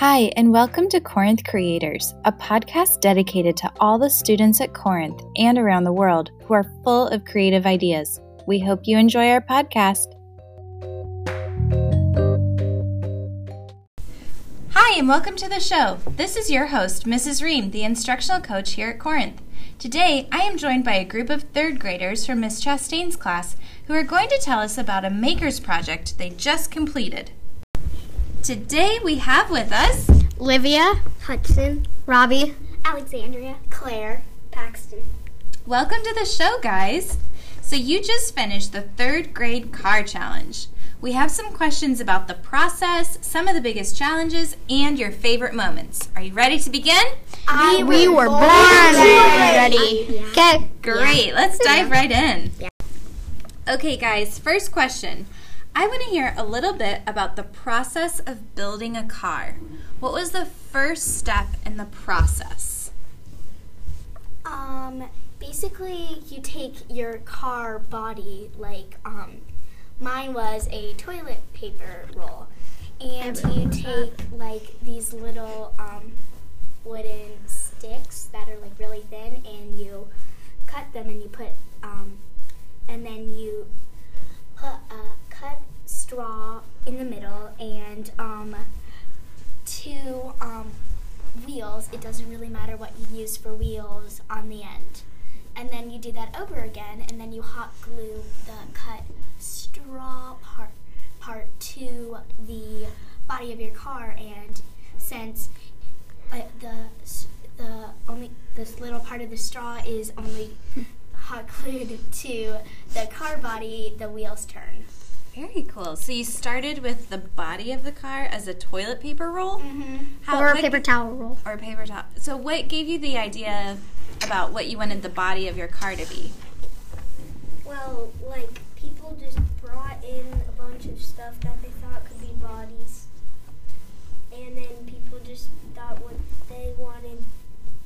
Hi, and welcome to Corinth Creators, a podcast dedicated to all the students at Corinth and around the world who are full of creative ideas. We hope you enjoy our podcast. Hi, and welcome to the show. This is your host, Mrs. Ream, the instructional coach here at Corinth. Today, I am joined by a group of third graders from Miss Chastain's class who are going to tell us about a maker's project they just completed. Today, we have with us Livia, Hudson, Robbie, Alexandria, Claire, Paxton. Welcome to the show, guys. So, you just finished the third grade car challenge. We have some questions about the process, some of the biggest challenges, and your favorite moments. Are you ready to begin? I we were born ready. Okay. Great, let's dive right in. Okay, guys, first question. I want to hear a little bit about the process of building a car. What was the first step in the process? Um, basically, you take your car body, like, um, mine was a toilet paper roll, and you take, like, these little, um, wooden sticks that are, like, really thin, and you cut them and you put, um, and then you put a straw in the middle and, um, two, um, wheels. It doesn't really matter what you use for wheels on the end. And then you do that over again, and then you hot glue the cut straw part part to the body of your car. And since uh, the the only this little part of the straw is only hot glued to the car body, the wheels turn. Very cool. So you started with the body of the car as a toilet paper roll? Mm-hmm. How- Or a what- paper towel roll. Or a paper towel. So what gave you the idea about what you wanted the body of your car to be? Well, like people just brought in a bunch of stuff that they thought could be bodies, and then people just thought what they wanted,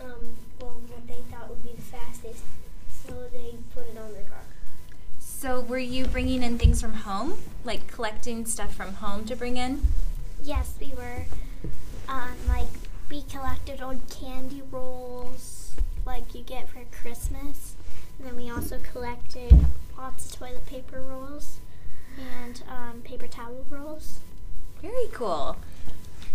um, well, what they thought would be the fastest, so they put it on their car. So were you bringing in things from home? Like collecting stuff from home to bring in? Yes, we were. Um, like we collected old candy rolls, like you get for Christmas, and then we also collected lots of toilet paper rolls and um, paper towel rolls. Very cool.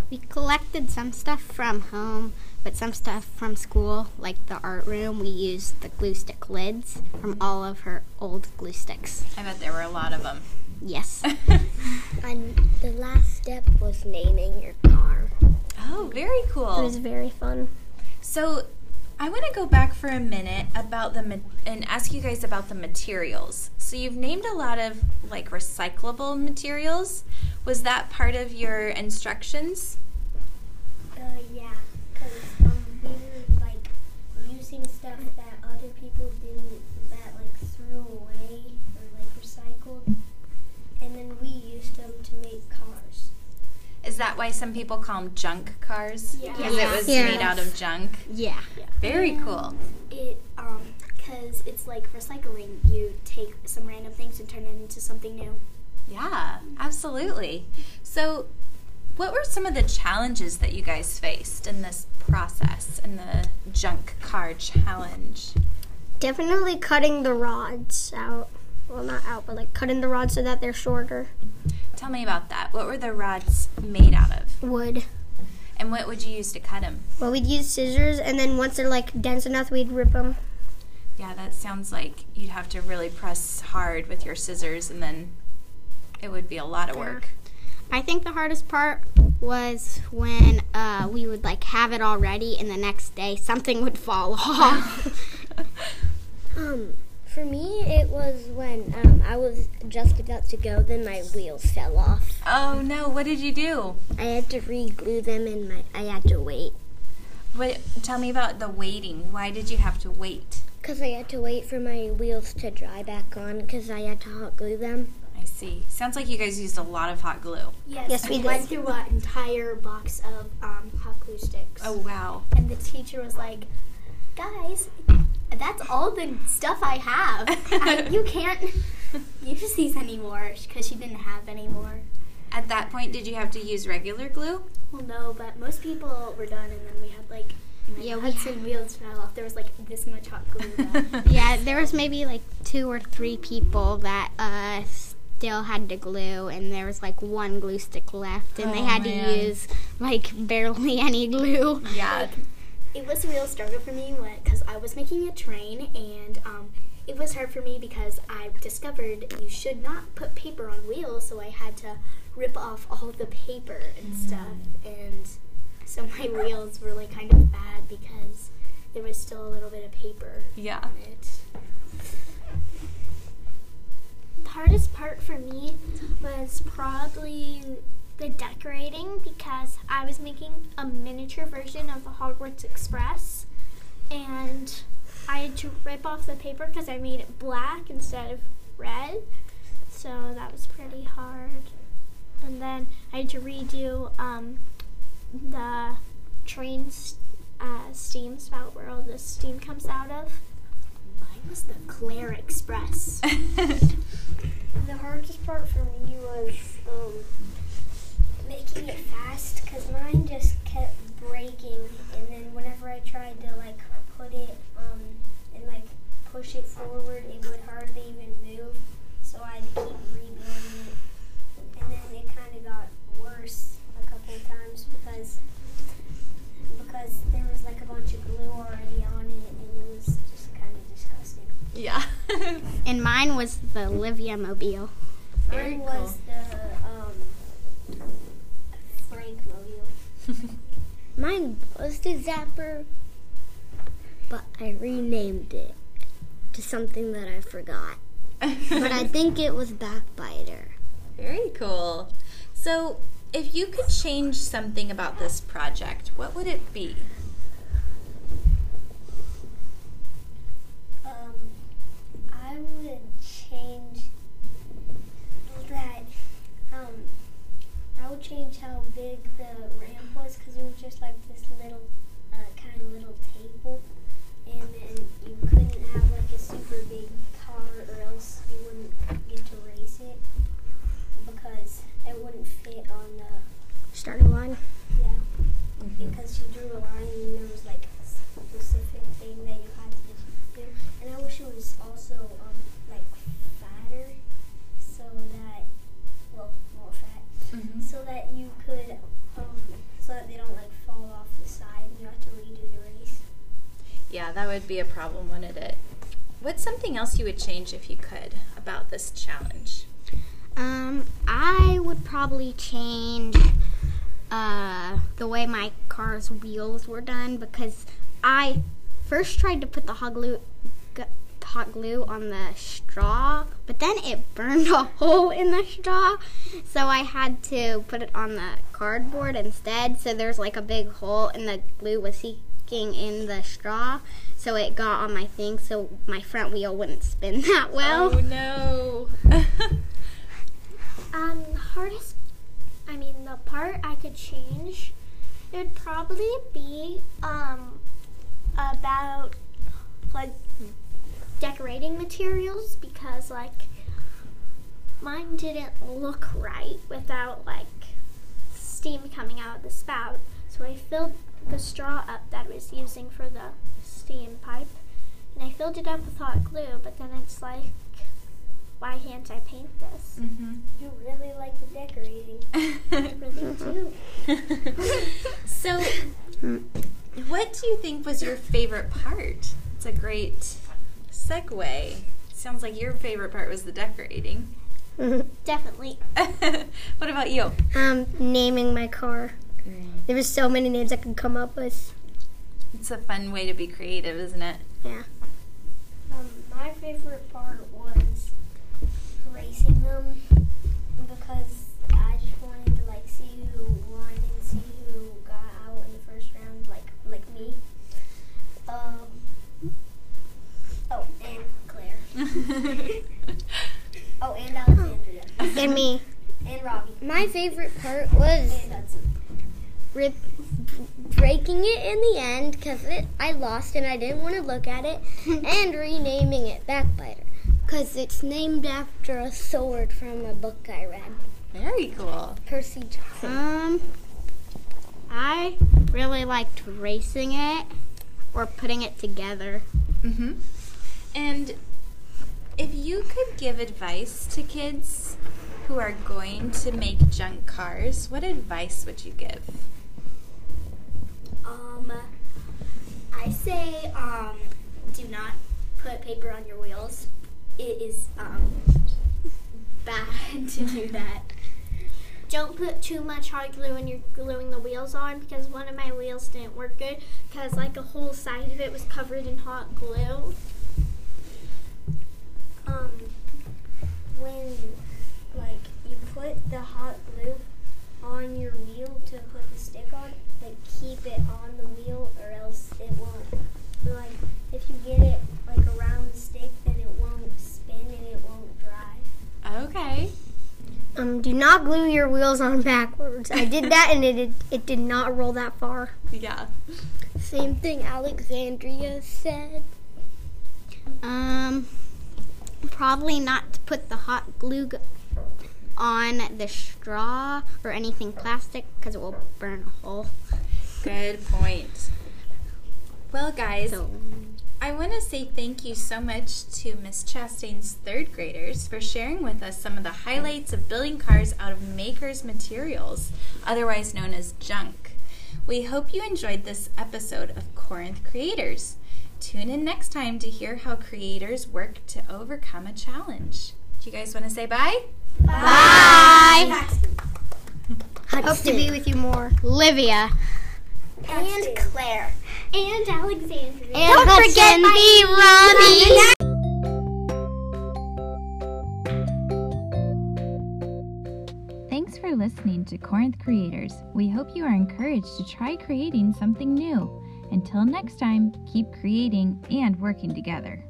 We collected some stuff from home, but some stuff from school, like the art room. We used the glue stick lids from all of her old glue sticks. I bet there were a lot of them. Yes. And the last step was naming your car. oh, very cool. It was very fun. So I want to go back for a minute about the ma- and ask you guys about the materials. So you've named a lot of like recyclable materials. Was that part of your instructions? Uh, yeah, because um, we were like using stuff that other people didn't, that like threw away or like recycled, and then we used them to make cars. Is that why some people call them junk cars? Yeah. Because it was Yeah. made out of junk. yeah. Very cool. It um, cause it's like recycling. You take some random things and turn it into something new. Yeah, absolutely. So, what were some of the challenges that you guys faced in this process in the junk car challenge? Definitely cutting the rods out. Well, not out, but like cutting the rods so that they're shorter. Tell me about that. What were the rods made out of? Wood. And what would you use to cut them? Well, we'd use scissors, and then once they're like dense enough, we'd rip them. Yeah, that sounds like you'd have to really press hard with your scissors and then it would be a lot of work. I think the hardest part was when uh, we would like have it all ready, and the next day something would fall off. Um, for me, it was when um, I was just about to go, then my wheels fell off. Oh no, what did you do? I had to re-glue them, and my I had to wait What tell me about the waiting. Why did you have to wait? because I had to wait for my wheels to dry back on because I had to hot glue them. I see. Sounds like you guys used a lot of hot glue. Yes, Yes, we went did. through an entire box of um, hot glue sticks. Oh wow. And the teacher was like, "Guys, that's all the stuff I have. I, you can't use these anymore because she didn't have any more." At that point, did you have to use regular glue? Well, no, but most people were done, and then we had like my Yeah, we Hudson wheels fell off. There was like this much hot glue. Yeah, there was maybe like two or three people that uh, still had to glue, and there was like one glue stick left, and they Oh, had man. to use like barely any glue. Yeah. it was a real struggle for me because I was making a train, and um, it was hard for me because I discovered you should not put paper on wheels, so I had to rip off all the paper and stuff, and so my wheels were like kind of bad because there was still a little bit of paper Yeah. on it. Hardest part for me was probably the decorating because I was making a miniature version of the Hogwarts Express and I had to rip off the paper because I made it black instead of red. So that was pretty hard. And then I had to redo um, the train's uh, steam spout where all the steam comes out of. Was the Claire Express. The hardest part for me was um, making it fast because mine just kept breaking, and then whenever I tried to like put it um, and like push it forward, it would hardly even move. So I'd keep rebuilding the Olivia Mobile. Very Mine cool. was the um, Frank Mobile. Mine was the Zapper, but I renamed it to something that I forgot. But I think it was Backbiter. Very cool. So, if you could change something about this project, what would it be? Um, I would change that. Um, I would change how big the ramp was because it was just like this little, uh, kind of little table, and then you couldn't have like a super big car, or else you wouldn't get to race it because it wouldn't fit on the Starting line. yeah. Because she drew a line and there was like specific would be a problem, wouldn't it? What's something else you would change if you could about this challenge? Um, I would probably change uh, the way my car's wheels were done because I first tried to put the hot glue, hot glue on the straw, but then it burned a hole in the straw, so I had to put it on the cardboard instead. So there's like a big hole, and the glue was seeking in the straw, so it got on my thing, so my front wheel wouldn't spin that well. oh no. Um, the hardest, I mean, the part I could change, it would probably be um about like decorating materials because like mine didn't look right without like steam coming out of the spout. So I filled the straw up that I was using for the steam pipe, and I filled it up with hot glue. But then it's like, why can't I paint this? mm-hmm. You really like the decorating. Really do. so, what do you think was your favorite part? It's a great segue. Sounds like your favorite part was the decorating. Definitely. what about you? Um, naming my car. There was so many names I could come up with. It's a fun way to be creative, isn't it? Yeah. Um, my favorite part was racing them because I just wanted to like see who won and see who got out in the first round, like like me. Um. Oh, and Claire. Oh, and Alexandria. And me. and Robbie. My favorite part was And Hudson. Rip, breaking it in the end because I lost and I didn't want to look at it, and renaming it Backbiter. Because it's named after a sword from a book I read. Very cool. Percy Jackson. Um, I really liked racing it or putting it together. Mm-hmm. And if you could give advice to kids who are going to make junk cars, what advice would you give? Um, I say um, do not put paper on your wheels. It is um, bad to do that. Don't put too much hot glue when you're gluing the wheels on because one of my wheels didn't work good because like a whole side of it was covered in hot glue. Um, when like you put the hot glue on your wheel to put the stick on, like keep it on the wheel or else it won't. Like if you get it like around the stick, then it won't spin and it won't dry. Okay. Um, do not glue your wheels on backwards. I did that and it, it, it did not roll that far. Yeah. Same thing Alexandria said. Um, probably not to put the hot glue on the straw or anything plastic because it will burn a hole. Good point. Well, guys, So, I want to say thank you so much to Miss Chastain's third graders for sharing with us some of the highlights of building cars out of makers materials, otherwise known as junk. We hope you enjoyed this episode of Corinth Creators. Tune in next time to hear how creators work to overcome a challenge. Do you guys want to say bye? bye. Hope to be with you more. Livia. And Claire. And Alexandria. And Don't forget the Robbie. Thanks for listening to Corinth Creators. We hope you are encouraged to try creating something new. Until next time, keep creating and working together.